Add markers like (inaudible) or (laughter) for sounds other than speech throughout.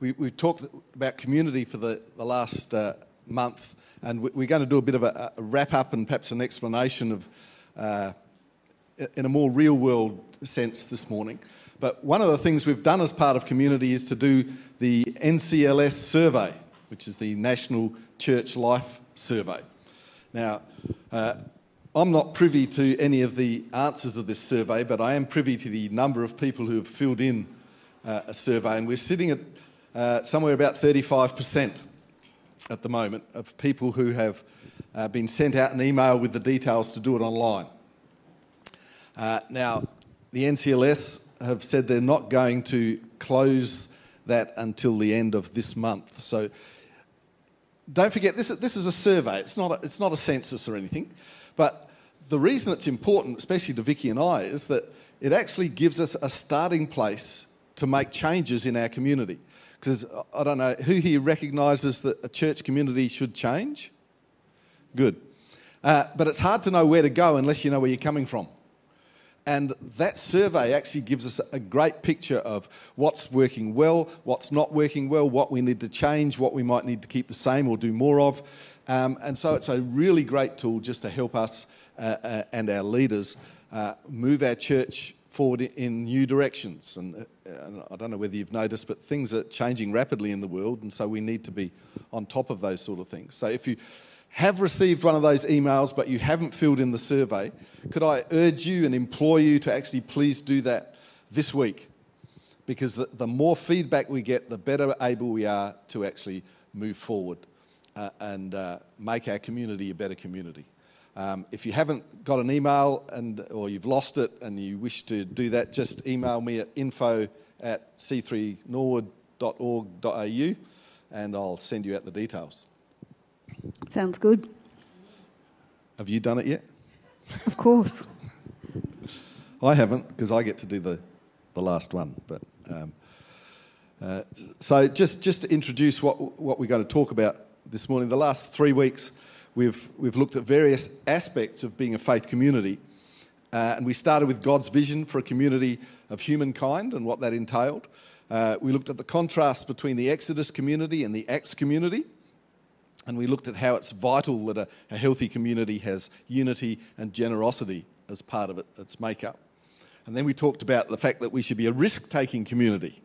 we, we've talked about community for the, the last uh, month, and we, we're going to do a bit of a, a, wrap up and perhaps an explanation of, uh, in a more real world sense this morning. But one of the things we've done as part of community is to do the NCLS survey, which is the National Church Life Survey. Now, uh, I'm not privy to any of the answers of this survey, but I am privy to the number of people who have filled in uh, a survey, and we're sitting at uh, somewhere about 35% at the moment of people who have uh, been sent out an email with the details to do it online. Uh, now, the NCLS have said they're not going to close that until the end of this month. So don't forget, this is, this is a survey, it's not a, it's not a census or anything. But the reason it's important, especially to Vicky and I, is that it actually gives us a starting place to make changes in our community. Because I don't know, who here recognises that a church community should change? Good. Uh, but it's hard to know where to go unless you know where you're coming from. And that survey actually gives us a great picture of what's working well, what's not working well, what we need to change, what we might need to keep the same or do more of. Um, and so it's a really great tool just to help us uh, uh, and our leaders uh, move our church forward in new directions. And, uh, and, I don't know whether you've noticed, but things are changing rapidly in the world, and so we need to be on top of those sort of things. So if you have received one of those emails but you haven't filled in the survey, could I urge you and implore you to actually please do that this week? Because the, the more feedback we get, the better able we are to actually move forward uh, and uh, make our community a better community. Um, if you haven't got an email and, or you've lost it and you wish to do that, just email me at info at c3norwood.org.au and I'll send you out the details. Sounds good. Have you done it yet? Of course. (laughs) I haven't because I get to do the, the last one. But um, uh, so just just to introduce what what we're going to talk about this morning. The last three weeks, we've we've looked at various aspects of being a faith community, uh, and we started with God's vision for a community of humankind and what that entailed. Uh, we looked at the contrast between the Exodus community and the Acts community. And we looked at how it's vital that a, a healthy community has unity and generosity as part of it, its makeup. And then we talked about the fact that we should be a risk taking community.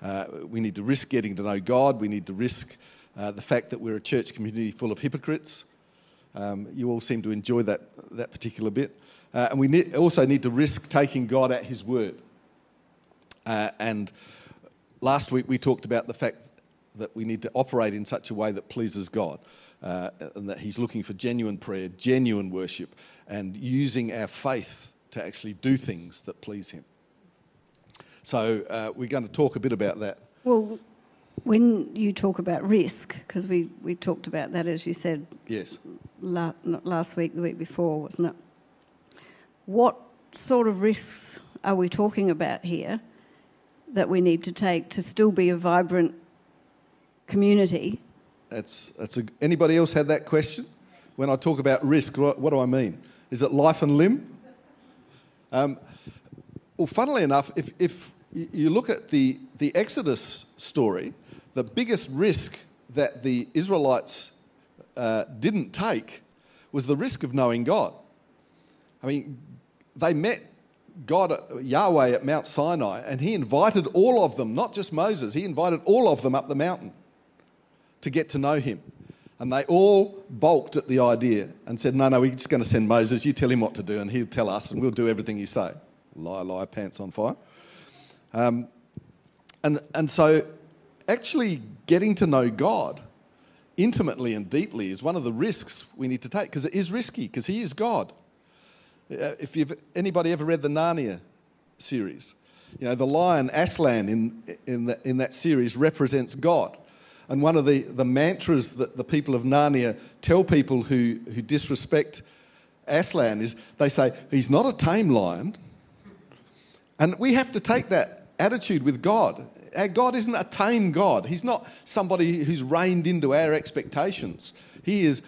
Uh, we need to risk getting to know God. We need to risk uh, the fact that we're a church community full of hypocrites. Um, you all seem to enjoy that, that particular bit. Uh, and we ne- also need to risk taking God at His word. Uh, and last week we talked about the fact that we need to operate in such a way that pleases God, uh, and that He's looking for genuine prayer, genuine worship, and using our faith to actually do things that please Him. So uh, we're going to talk a bit about that. Well, when you talk about risk, because we, we talked about that as you said. Yes. La- last week, the week before, wasn't it? What sort of risks are we talking about here that we need to take to still be a vibrant community. That's, that's a, anybody else had that question? When I talk about risk, what, what do I mean? Is it life and limb? Um, well, funnily enough, if, if you look at the, the Exodus story, the biggest risk that the Israelites uh, didn't take was the risk of knowing God. I mean, they met God, Yahweh, at Mount Sinai, and he invited all of them, not just Moses, he invited all of them up the mountain to get to know him. And they all balked at the idea and said, No, no, we're just going to send Moses. You tell him what to do, and he'll tell us, and we'll do everything you say. Lie, lie, pants on fire. Um, and, and so, actually, getting to know God intimately and deeply is one of the risks we need to take because it is risky, because He is God. Uh, if you've, anybody ever read the Narnia series, you know, the lion Aslan in, in, the, in that series represents God. And one of the, the mantras that the people of Narnia tell people who, who disrespect Aslan is they say, he's not a tame lion. And we have to take that attitude with God. Our God isn't a tame God. He's not somebody who's reined into our expectations. He is,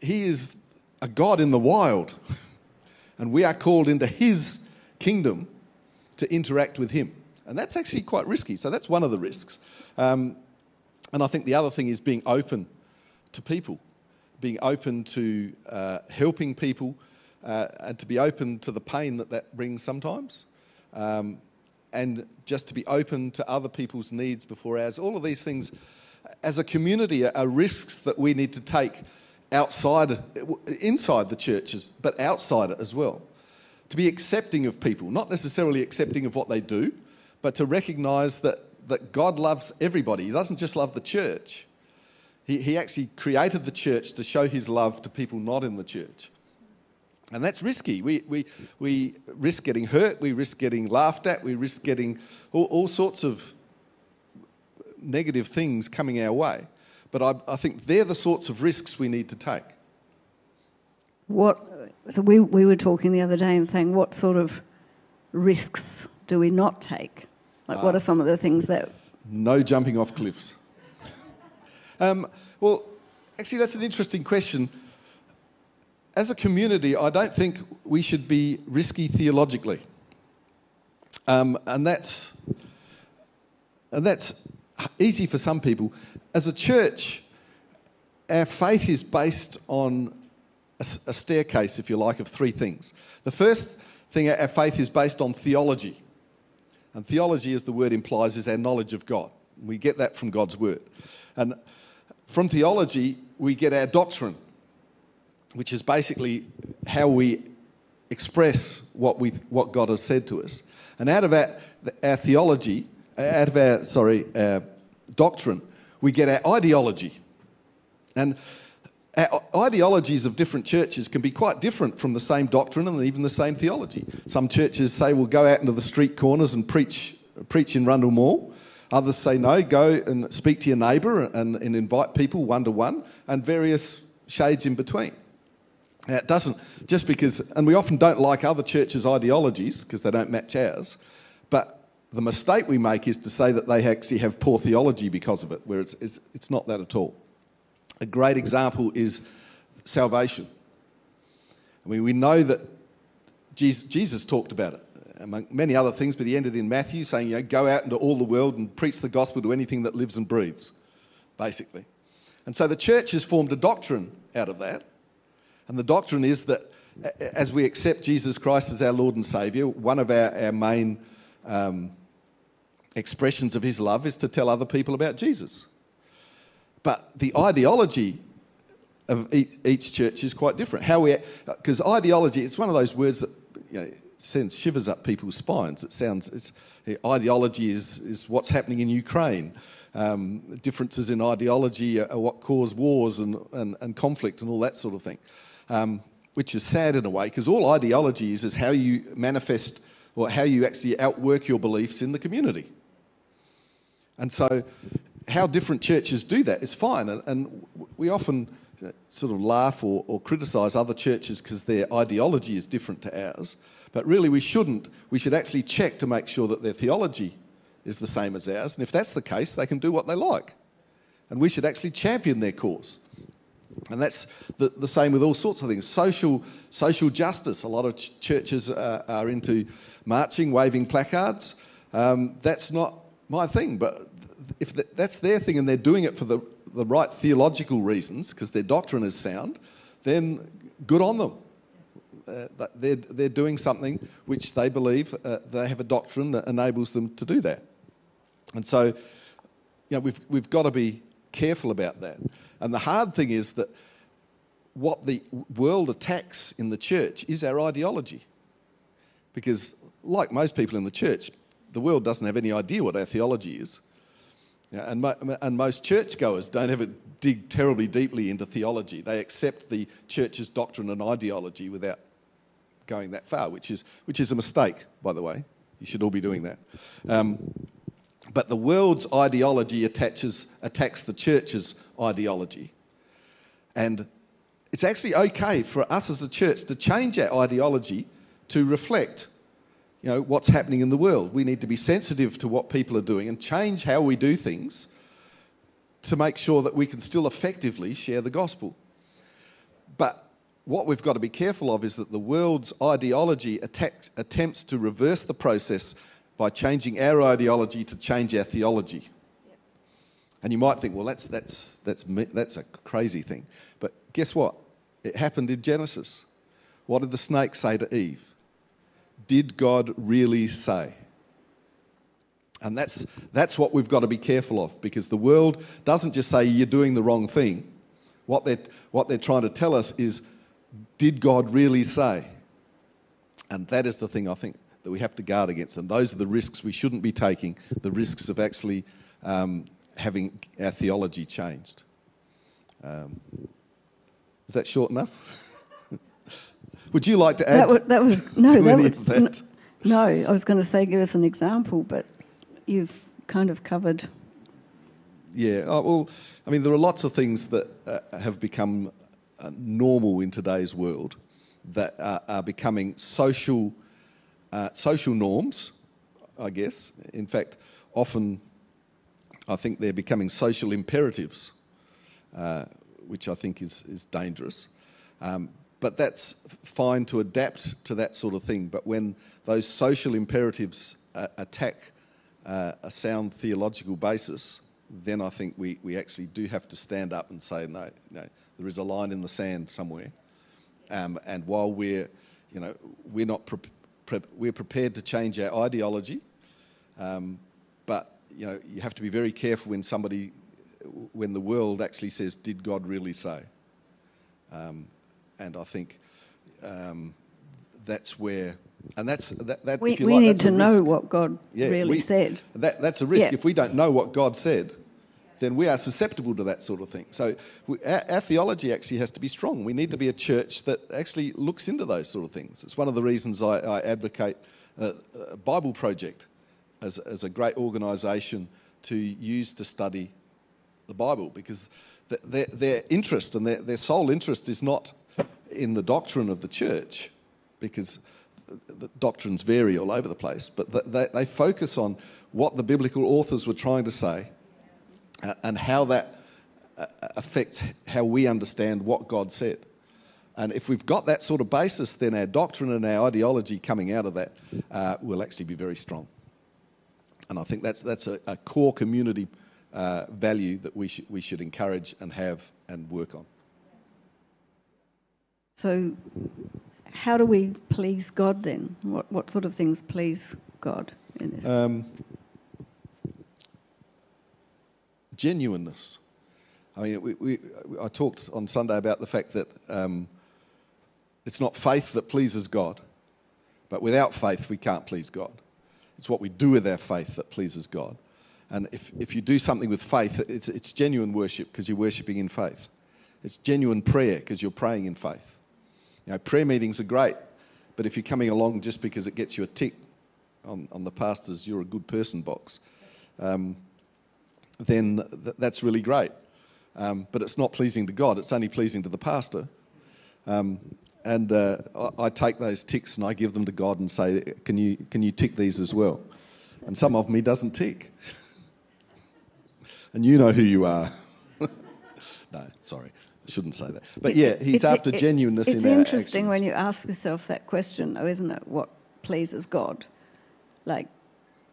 he is a God in the wild. (laughs) And we are called into His kingdom to interact with Him. And that's actually quite risky. So that's one of the risks. Um, and I think the other thing is being open to people, being open to uh, helping people, uh, and to be open to the pain that that brings sometimes. Um, and just to be open to other people's needs before ours. All of these things, as a community, are risks that we need to take outside, inside the churches, but outside it as well. To be accepting of people, not necessarily accepting of what they do, but to recognise that, that God loves everybody. He doesn't just love the church. He, he actually created the church to show his love to people not in the church. And that's risky. We, we, we risk getting hurt, we risk getting laughed at, we risk getting all, all sorts of negative things coming our way. But I, I, think they're the sorts of risks we need to take. What, so we, we were talking the other day and saying, what sort of risks do we not take? Like, what ah. are some of the things that. No jumping off cliffs. (laughs) um, well, actually, that's an interesting question as a community, I don't think we should be risky theologically. Um, and, that's, and that's easy for some people. As a church, our faith is based on a, a staircase, if you like, of three things. The first thing, our faith is based on theology. And theology, as the word implies, is our knowledge of God. We get that from God's word. And from theology, we get our doctrine which is basically how we express what, we, what God has said to us. And out of our, our theology, out of our, sorry, our doctrine, we get our ideology. And our ideologies of different churches can be quite different from the same doctrine and even the same theology. Some churches say we'll go out into the street corners and preach, preach in Rundle Mall. Others say no, go and speak to your neighbour and, and invite people one to one, and various shades in between. It doesn't, just because, and we often don't like other churches' ideologies because they don't match ours, but the mistake we make is to say that they actually have poor theology because of it, where it's, it's, it's not that at all. A great example is salvation. I mean, we know that Jesus, Jesus talked about it, among many other things, but he ended in Matthew saying, you know, go out into all the world and preach the gospel to anything that lives and breathes, basically. And so the church has formed a doctrine out of that and the doctrine is that as we accept Jesus Christ as our Lord and Saviour, one of our, our main um, expressions of his love is to tell other people about Jesus. But the ideology of each church is quite different. How we, because ideology, it's one of those words that you know, sends shivers up people's spines. It sounds, it's, ideology is, is what's happening in Ukraine. Um, differences in ideology are what cause wars and, and, and conflict and all that sort of thing um, which is sad in a way because all ideology is is how you manifest or how you actually outwork your beliefs in the community. And so, how different churches do that is fine. And, and we often sort of laugh or, or criticise other churches because their ideology is different to ours. But really, we shouldn't. We should actually check to make sure that their theology is the same as ours. And if that's the case, they can do what they like. And we should actually champion their cause. And that's the, the same with all sorts of things. Social, social justice. A lot of ch- churches are, are, into marching, waving placards. Um, that's not my thing, but if that's their thing and they're doing it for the, the right theological reasons, because their doctrine is sound, then good on them. Uh, they're, they're doing something which they believe uh, they have a doctrine that enables them to do that. And so, you know, we've, we've got to be careful about that. And the hard thing is that what the world attacks in the church is our ideology. Because, like most people in the church, the world doesn't have any idea what our theology is. and, mo- and most churchgoers don't ever dig terribly deeply into theology. They accept the church's doctrine and ideology without going that far, which is, which is a mistake, by the way. You should all be doing that. Um, but the world's ideology attaches, attacks the church's ideology. And it's actually okay for us as a church to change our ideology to reflect you know, what's happening in the world. We need to be sensitive to what people are doing and change how we do things to make sure that we can still effectively share the gospel. But what we've got to be careful of is that the world's ideology attacks, attempts to reverse the process by changing our ideology to change our theology. And you might think, well, that's, that's, that's, that's a crazy thing. But guess what? It happened in Genesis. What did the snake say to Eve? Did God really say? And that's, that's what we've got to be careful of because the world doesn't just say you're doing the wrong thing. What they're, what they're trying to tell us is, did God really say? And that is the thing I think that we have to guard against. And those are the risks we shouldn't be taking the risks of actually um, having our theology changed. Um, is that short enough? (laughs) Would you like to add That, wa- that was no, that was, that? no. I was going to say give us an example, but you've kind of covered. Yeah, oh, well, I mean, there are lots of things that uh, have become uh, normal in today's world that are, are becoming social, uh, social norms, I guess. In fact, often I think they're becoming social imperatives, uh, which I think is, is dangerous. Um, but that's fine to adapt to that sort of thing. But when those social imperatives uh, attack uh, a sound theological basis, then I think we, we actually do have to stand up and say, no, no, there is a line in the sand somewhere. Um, and while we're, you know, we're not pre- pre- we're prepared to change our ideology, um, but you know, you have to be very careful when somebody, when the world actually says, "Did God really say?" Um, and I think um, that's where, and that's that. that We, if you we like, need to know what God Yeah, really we- said. That, that's a risk. Yeah. If we don't know what God said, then we are susceptible to that sort of thing. So we, our, our theology actually has to be strong. We need to be a church that actually looks into those sort of things. It's one of the reasons I, I advocate uh, a Bible Project as, as a great organisation to use to study the Bible because th- their, their interest and their, their sole interest is not in the doctrine of the church because the doctrines vary all over the place, but they, they focus on what the biblical authors were trying to say and how that uh, affects how we understand what God said. And if we've got that sort of basis, then our doctrine and our ideology coming out of that uh, will actually be very strong. And I think that's, that's a, a core community uh, value that we, sh- we should encourage and have and work on. So, how do we please God then? What, what sort of things please God in this? Um, genuineness. I mean, we, we, I talked on Sunday about the fact that um, it's not faith that pleases God, but without faith, we can't please God. It's what we do with our faith that pleases God. And if, if you do something with faith, it's, it's genuine worship because you're worshipping in faith. It's genuine prayer because you're praying in faith. You know, prayer meetings are great, but if you're coming along just because it gets you a tick on, on the pastor's you're a good person box, um, then th- that's really great. Um, but it's not pleasing to God, it's only pleasing to the pastor. Um, and uh, I, I take those ticks and I give them to God and say, can you, can you tick these as well? And some of them he doesn't tick. (laughs) and you know who you are. (laughs) no, sorry. I shouldn't say that. But yeah, he's It's- after it- genuineness It's in our interesting when you ask yourself that question, though, isn't it? What pleases God? Like,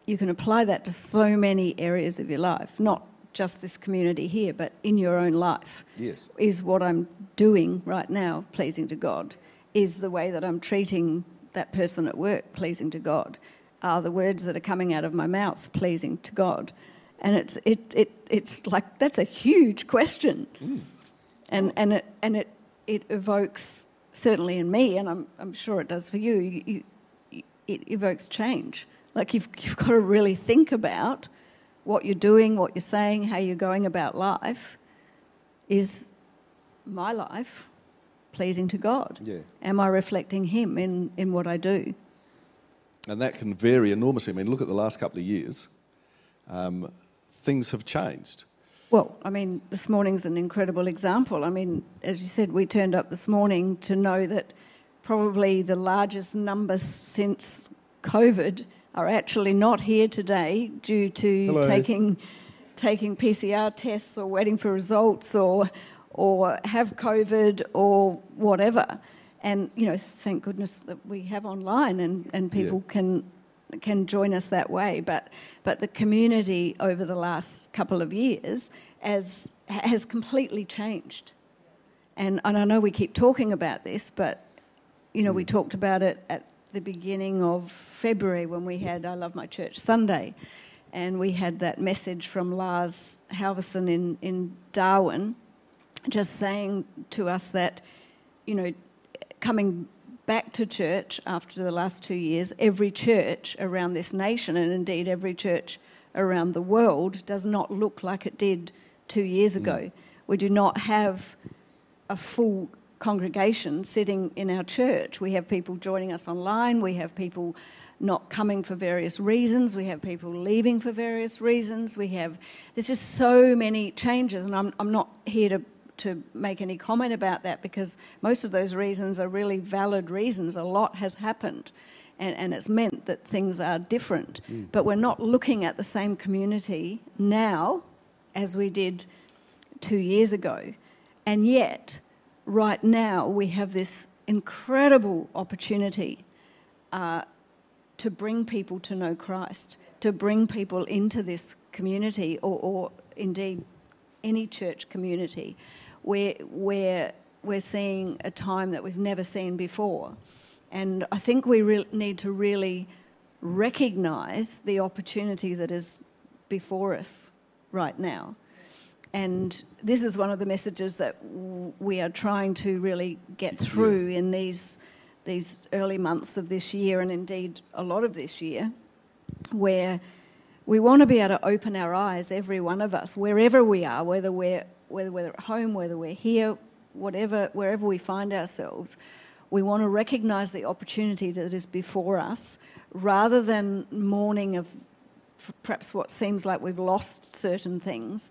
you can apply that to so many areas of your life, not just this community here, but in your own life. Yes. Is what I'm doing right now pleasing to God? Is the way that I'm treating that person at work pleasing to God? Are the words that are coming out of my mouth pleasing to God? And it's, it, it, it's like, that's a huge question mm. and and it and it it evokes certainly in me, and I'm I'm sure it does for you. you, you it evokes change. Like you've you've got to really think about what you're doing, what you're saying, how you're going about life. Is my life pleasing to God? Yeah. Am I reflecting Him in in what I do? And that can vary enormously. I mean, look at the last couple of years. Um, things have changed. Well, I mean, this morning's an incredible example. I mean, as you said, we turned up this morning to know that probably the largest number since COVID are actually not here today due to Hello. taking taking PCR tests or waiting for results or or have COVID or whatever. And you know, thank goodness that we have online and, and people can can join us that way. But but the community over the last couple of years as has completely changed. And and I know we keep talking about this, but you know, we mm. talked about it at the beginning of February when we had I Love My Church Sunday. And we had that message from Lars Halverson in, in Darwin, just saying to us that, you know, coming back to church after the last two years, every church around this nation, and indeed every church around the world, does not look like it did two years ago. Mm. We do not have a full congregation sitting in our church. We have people joining us online, we have people not coming for various reasons, we have people leaving for various reasons, we have, there's just so many changes, and I'm, I'm not here to to make any comment about that because most of those reasons are really valid reasons. A lot has happened and, and it's meant that things are different. Mm. But we're not looking at the same community now as we did two years ago. And yet, right now, we have this incredible opportunity uh, to bring people to know Christ, to bring people into this community or, or indeed any church community where, we're seeing a time that we've never seen before. And I think we re- need to really recognise the opportunity that is before us right now. And this is one of the messages that w- we are trying to really get through yeah. in these, these early months of this year, and indeed a lot of this year, where we want to be able to open our eyes, every one of us, wherever we are, whether we're whether we're at home, whether we're here, whatever, wherever we find ourselves, we want to recognize the opportunity that is before us rather than mourning of perhaps what seems like we've lost certain things.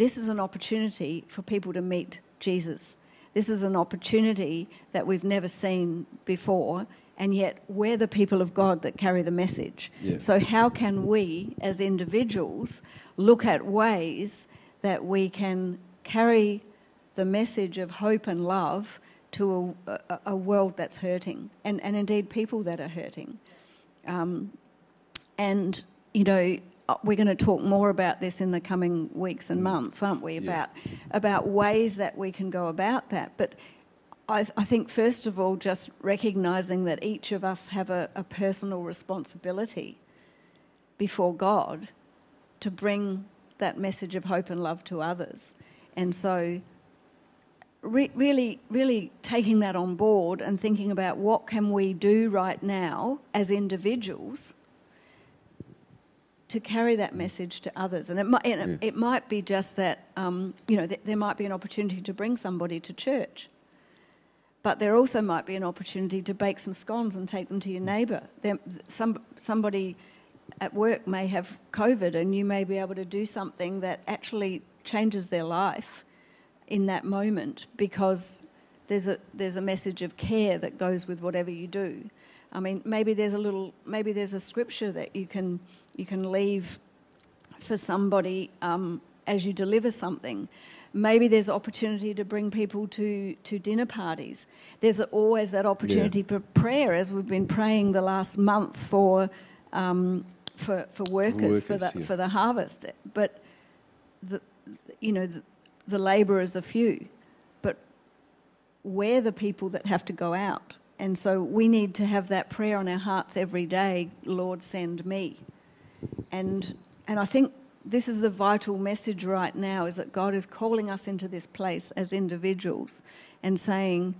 This is an opportunity for people to meet Jesus. This is an opportunity that we've never seen before, and yet we're the people of God that carry the message. Yeah. So, how can we as individuals look at ways that we can carry the message of hope and love to a, a, a world that's hurting, and, and indeed people that are hurting. Um, and, you know, we're going to talk more about this in the coming weeks and mm. months, aren't we? About, yeah. about ways that we can go about that. But I, I think, first of all, just recognising that each of us have a, a personal responsibility before God to bring that message of hope and love to others. And so, re- really, really taking that on board and thinking about what can we do right now as individuals to carry that message to others. And it might, yeah. it might be just that, um, you know, th- there might be an opportunity to bring somebody to church. But there also might be an opportunity to bake some scones and take them to your neighbour. Some, somebody at work may have COVID, and you may be able to do something that actually changes their life in that moment because there's a there's a message of care that goes with whatever you do. I mean, maybe there's a little maybe there's a scripture that you can you can leave for somebody um, as you deliver something. Maybe there's opportunity to bring people to, to dinner parties. There's always that opportunity yeah. for prayer, as we've been praying the last month for um, for, for workers, workers for the yeah. for the harvest. But the, you know, the, the labourers are few, but we're the people that have to go out. And so we need to have that prayer on our hearts every day Lord, send me. And, and I think this is the vital message right now is that God is calling us into this place as individuals and saying,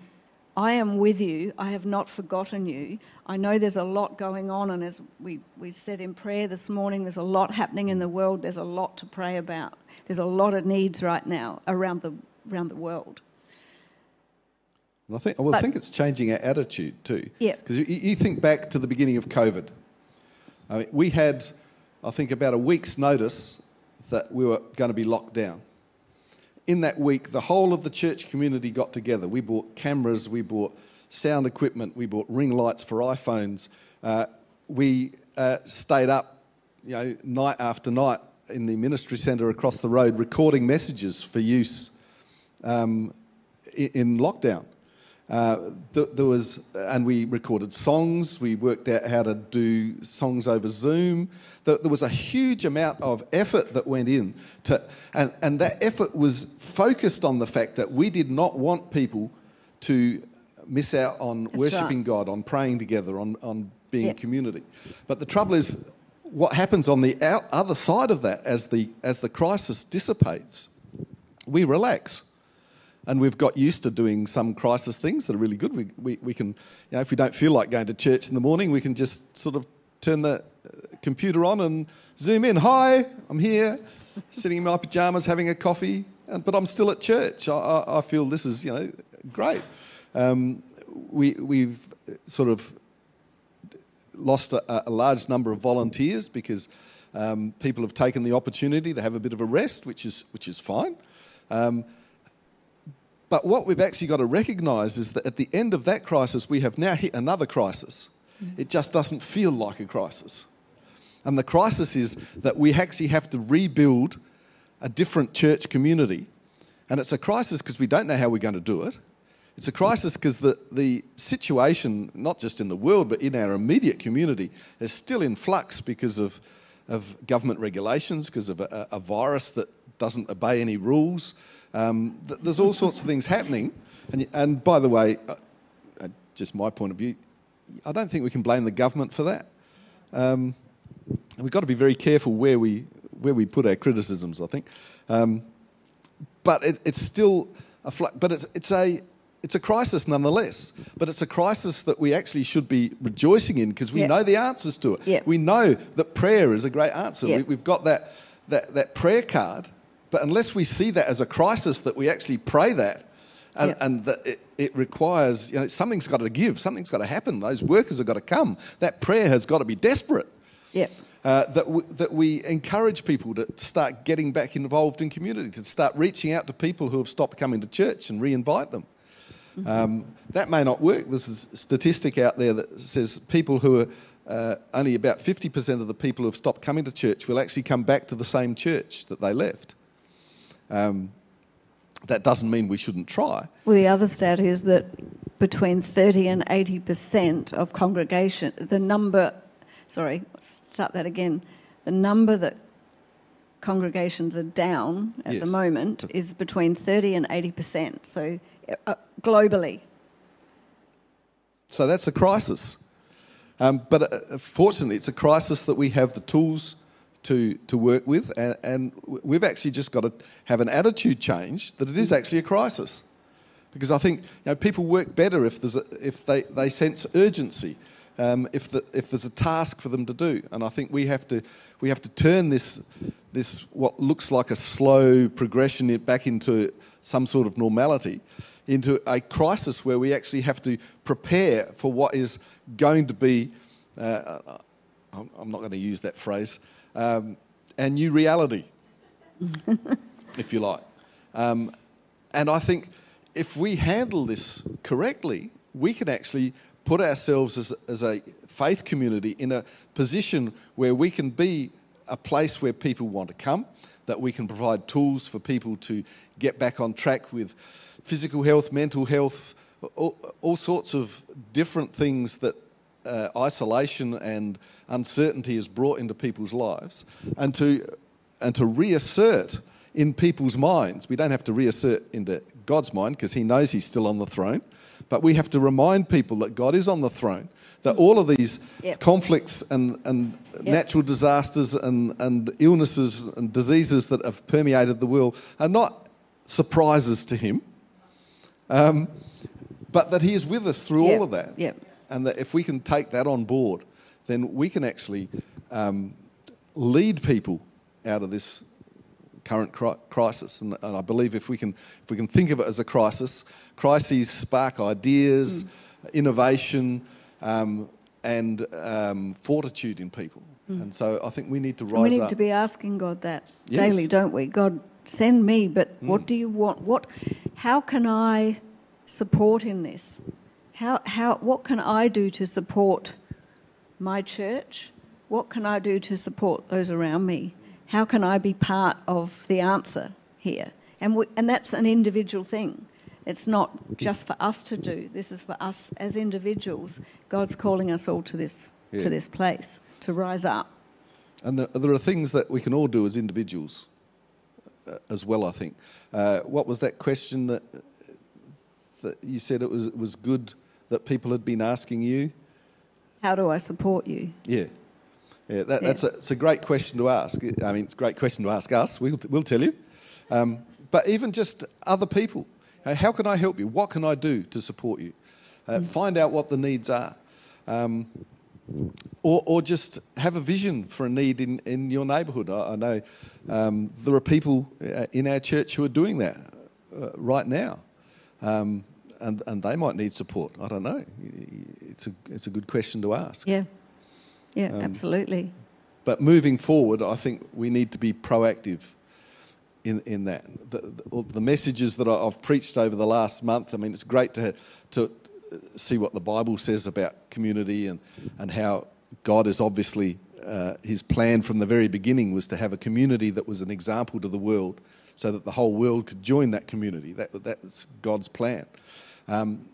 I am with you. I have not forgotten you. I know there's a lot going on, and as we, we said in prayer this morning, there's a lot happening in the world. There's a lot to pray about. There's a lot of needs right now around the, around the world. And I think, well, but, I think it's changing our attitude too. Yeah. Because you, you, think back to the beginning of COVID. I mean, we had, I think, about a week's notice that we were going to be locked down in that week, the whole of the church community got together. We bought cameras, we bought sound equipment, we bought ring lights for iPhones. Uh, we uh, stayed up, you know, night after night in the ministry centre across the road, recording messages for use um, in, in, lockdown. Uh, th- there was, and we recorded songs. We worked out how to do songs over Zoom. There, there was a huge amount of effort that went in to, and, and that effort was focused on the fact that we did not want people to miss out on That's worshipping right. God, on praying together, on, on being Yep. community. But the trouble is, what happens on the out, other side of that as the, as the crisis dissipates, we relax. And we've got used to doing some crisis things that are really good. We, we, we can, you know, if we don't feel like going to church in the morning, we can just sort of turn the uh, computer on and zoom in. Hi, I'm here, sitting in my pajamas, having a coffee, and, but I'm still at church. I, I, I feel this is, you know, great. Um, we, we've sort of lost a, a large number of volunteers because um, people have taken the opportunity to have a bit of a rest, which is, which is fine. Um, but what we've actually got to recognise is that at the end of that crisis, we have now hit another crisis. It just doesn't feel like a crisis. And the crisis is that we actually have to rebuild a different church community. And it's a crisis because we don't know how we're going to do it. It's a crisis because the, the situation, not just in the world, but in our immediate community, is still in flux because of, of government regulations, because of a, a virus that doesn't obey any rules. Um, th- there's all sorts of things happening. And, and by the way, uh, uh, just my point of view, I don't think we can blame the government for that. Um, we've got to be very careful where we, where we put our criticisms, I think. Um, but it, it's still a fl- but it's, it's a it's a crisis nonetheless. But it's a crisis that we actually should be rejoicing in because we Yep. know the answers to it. Yep. We know that prayer is a great answer. Yep. We, we've got that, that that prayer card. But unless we see that as a crisis, that we actually pray that, and, and that it, it requires, you know, something's got to give, something's got to happen. Those workers have got to come. That prayer has got to be desperate Yep. uh, that, we, that we encourage people to start getting back involved in community, to start reaching out to people who have stopped coming to church and re-invite them. Um, that may not work. There's a statistic out there that says people who are uh, only about 50% of the people who have stopped coming to church will actually come back to the same church that they left. Um, that doesn't mean we shouldn't try. Well, the other stat is that between 30 and 80% of congregation, the number, sorry, start that again, the number that congregations are down at Yes. the moment is between 30 and 80%. So globally. So that's a crisis. Um, but uh, fortunately, it's a crisis that we have the tools to, to work with, and, and we've actually just got to have an attitude change that it is actually a crisis. Because I think you know, people work better if, there's a, if they, they sense urgency, um, if, the, if there's a task for them to do. And I think we have to, we have to turn this, this, what looks like a slow progression back into some sort of normality, into a crisis where we actually have to prepare for what is going to be, uh, I'm not going to use that phrase, um, a new reality, (laughs) if you like. Um, and I think if we handle this correctly, we can actually put ourselves as, as a faith community in a position where we can be a place where people want to come, that we can provide tools for people to get back on track with physical health, mental health, all, all sorts of different things that uh, isolation and uncertainty has brought into people's lives, and to and to reassert in people's minds. We don't have to reassert into God's mind because He knows He's still on the throne, but we have to remind people that God is on the throne. That all of these Yep. conflicts and, and natural disasters and, and illnesses and diseases that have permeated the world are not surprises to Him, um, but that He is with us through Yep. all of that. Yep. And that if we can take that on board, then we can actually um, lead people out of this current crisis. And, and I believe if we can, if we can think of it as a crisis, crises spark ideas, innovation, um, and um, fortitude in people. And so I think we need to rise we need up. to be asking God that Yes. daily, don't we? God, send me, but Mm. what do you want? What, how can I support in this? How, how, what can I do to support my church? What can I do to support those around me? How can I be part of the answer here? And, we, and that's an individual thing. It's not just for us to do. This is for us as individuals. God's calling us all to this Yeah. to this place to rise up. And there, there are things that we can all do as individuals as well, I think. Uh, what was that question that, that you said it was, it was good that people had been asking you? How do I support you? Yeah. Yeah, that, Yeah. That's a, it's a great question to ask. I mean, it's a great question to ask us. We'll, we'll tell you. Um, but even just other people. Uh, how can I help you? What can I do to support you? Uh, Find out what the needs are. Um, or, or just have a vision for a need in, in your neighbourhood. I, I know um, there are people uh, in our church who are doing that uh, right now. Um, and, and they might need support. I don't know. It's a, it's a good question to ask. Yeah. Yeah, Um, absolutely. But moving forward, I think we need to be proactive in, in that. The, the, the messages that I've preached over the last month, I mean, it's great to, to see what the Bible says about community and, and how God is obviously, uh, his plan from the very beginning was to have a community that was an example to the world so that the whole world could join that community. That, that's God's plan. Um,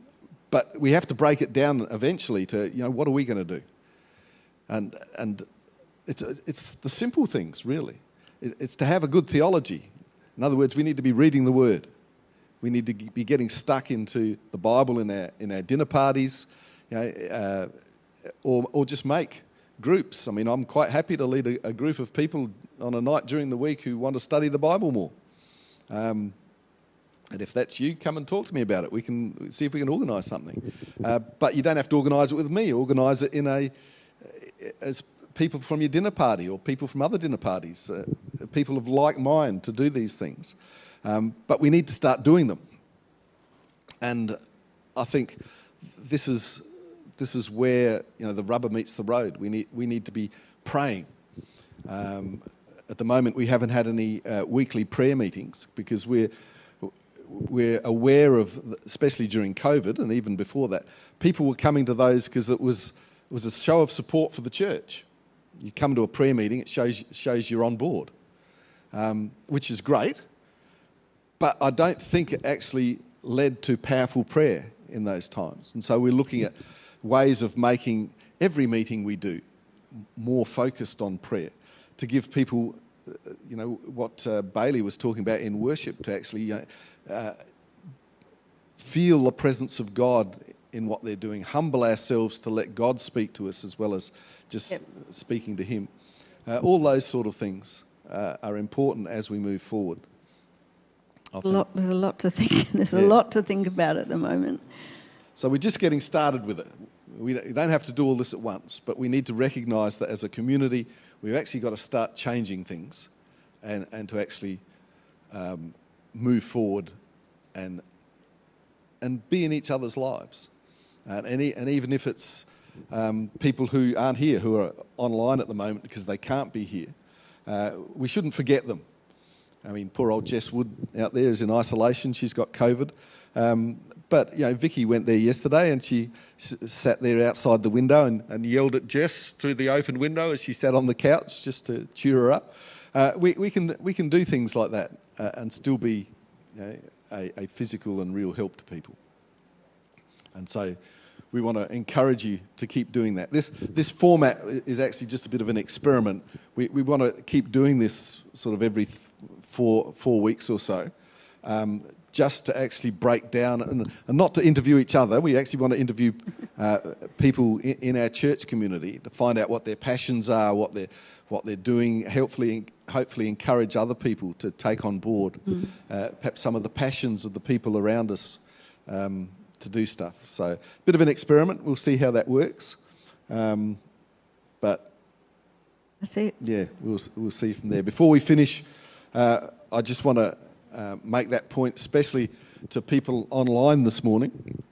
but we have to break it down eventually to, you know, what are we going to do? And, and it's, it's the simple things, really. It's to have a good theology. In other words, we need to be reading the Word. We need to be getting stuck into the Bible in our, in our dinner parties, you know, uh, or, or just make groups. I mean, I'm quite happy to lead a, a group of people on a night during the week who want to study the Bible more. Um, and if that's you, come and talk to me about it. We can see if we can organise something. Uh, but you don't have to organise it with me. Organise it in a as people from your dinner party or people from other dinner parties, uh, people of like mind to do these things. Um, but we need to start doing them. And I think this is this is where you know the rubber meets the road. We need we need to be praying. Um, at the moment, we haven't had any uh, weekly prayer meetings because we're we're aware of, especially during COVID and even before that, people were coming to those because it was it was a show of support for the church. You come to a prayer meeting, it shows shows you're on board, um, which is great. But I don't think it actually led to powerful prayer in those times. And so we're looking at ways of making every meeting we do more focused on prayer to give people, uh, you know, what uh, Bailey was talking about in worship, to actually you know, uh, feel the presence of God in what they're doing, humble ourselves to let God speak to us as well as just Yep. speaking to Him. Uh, all those sort of things uh, are important as we move forward. A lot, there's a lot to think. (laughs) There's a lot to think about at the moment. So we're just getting started with it. We don't- have to do all this at once, but we need to recognise that as a community, we've actually got to start changing things and, and to actually um, move forward and, and be in each other's lives. And, and, and even if it's um, people who aren't here, who are online at the moment because they can't be here, uh, we shouldn't forget them. I mean, poor old Jess Wood out there is in isolation. She's got COVID. Um, but, you know, Vicky went there yesterday and she sat there outside the window and, and yelled at Jess through the open window as she sat on the couch just to cheer her up. Uh, we, we, can, we can do things like that uh, and still be you know, a, a physical and real help to people. And so we want to encourage you to keep doing that. This, this format is actually just a bit of an experiment. We, we want to keep doing this sort of every four, four weeks or so, um, just to actually break down and, and not to interview each other. We actually want to interview uh, people in, in our church community to find out what their passions are, what they're, what they're doing, hopefully, hopefully encourage other people to take on board uh, perhaps some of the passions of the people around us um, to do stuff. So, a bit of an experiment. We'll see how that works. Um, but That's it. yeah, we'll, we'll see from there. Before we finish, uh, I just want to uh, make that point, especially to people online this morning.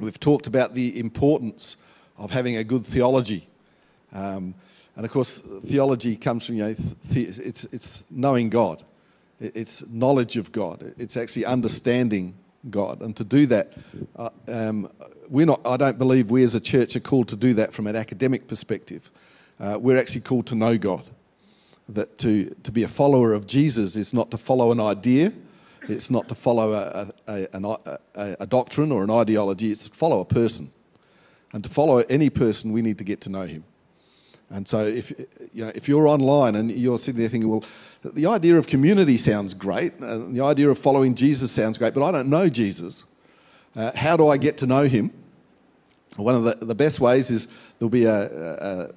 We've talked about the importance of having a good theology. Um, and of course, theology comes from, you know, the, it's, it's knowing God, it's knowledge of God, it's actually understanding God. And to do that, uh, um, we're not, I don't believe we as a church are called to do that from an academic perspective. Uh, we're actually called to know God that to, to be a follower of Jesus is not to follow an idea, It's not to follow a, a, a, a, doctrine or an ideology, it's to follow a person. And to follow any person, we need to get to know him. And so, if you know, if you're online and you're sitting there thinking, well, the idea of community sounds great, uh, the idea of following Jesus sounds great, but I don't know Jesus. Uh, how do I get to know him? One of the, the best ways is there'll be a,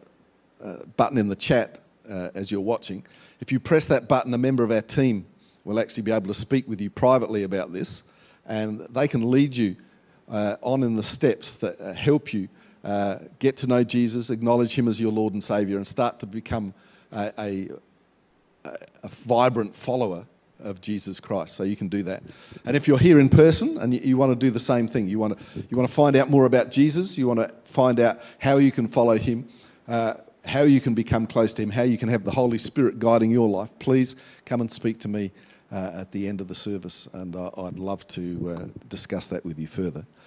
a button in the chat uh, as you're watching. If you press that button, a member of our team will actually be able to speak with you privately about this, and they can lead you uh, on in the steps that uh, help you uh, get to know Jesus, acknowledge Him as your Lord and Savior, and start to become a, a, a vibrant follower of Jesus Christ. So you can do that. And if you're here in person and you, you, want to do the same thing, you want to, you want to find out more about Jesus, you want to find out how you can follow Him, uh, how you can become close to Him, how you can have the Holy Spirit guiding your life, please come and speak to me uh, at the end of the service. And uh, I'd love to uh, discuss that with you further.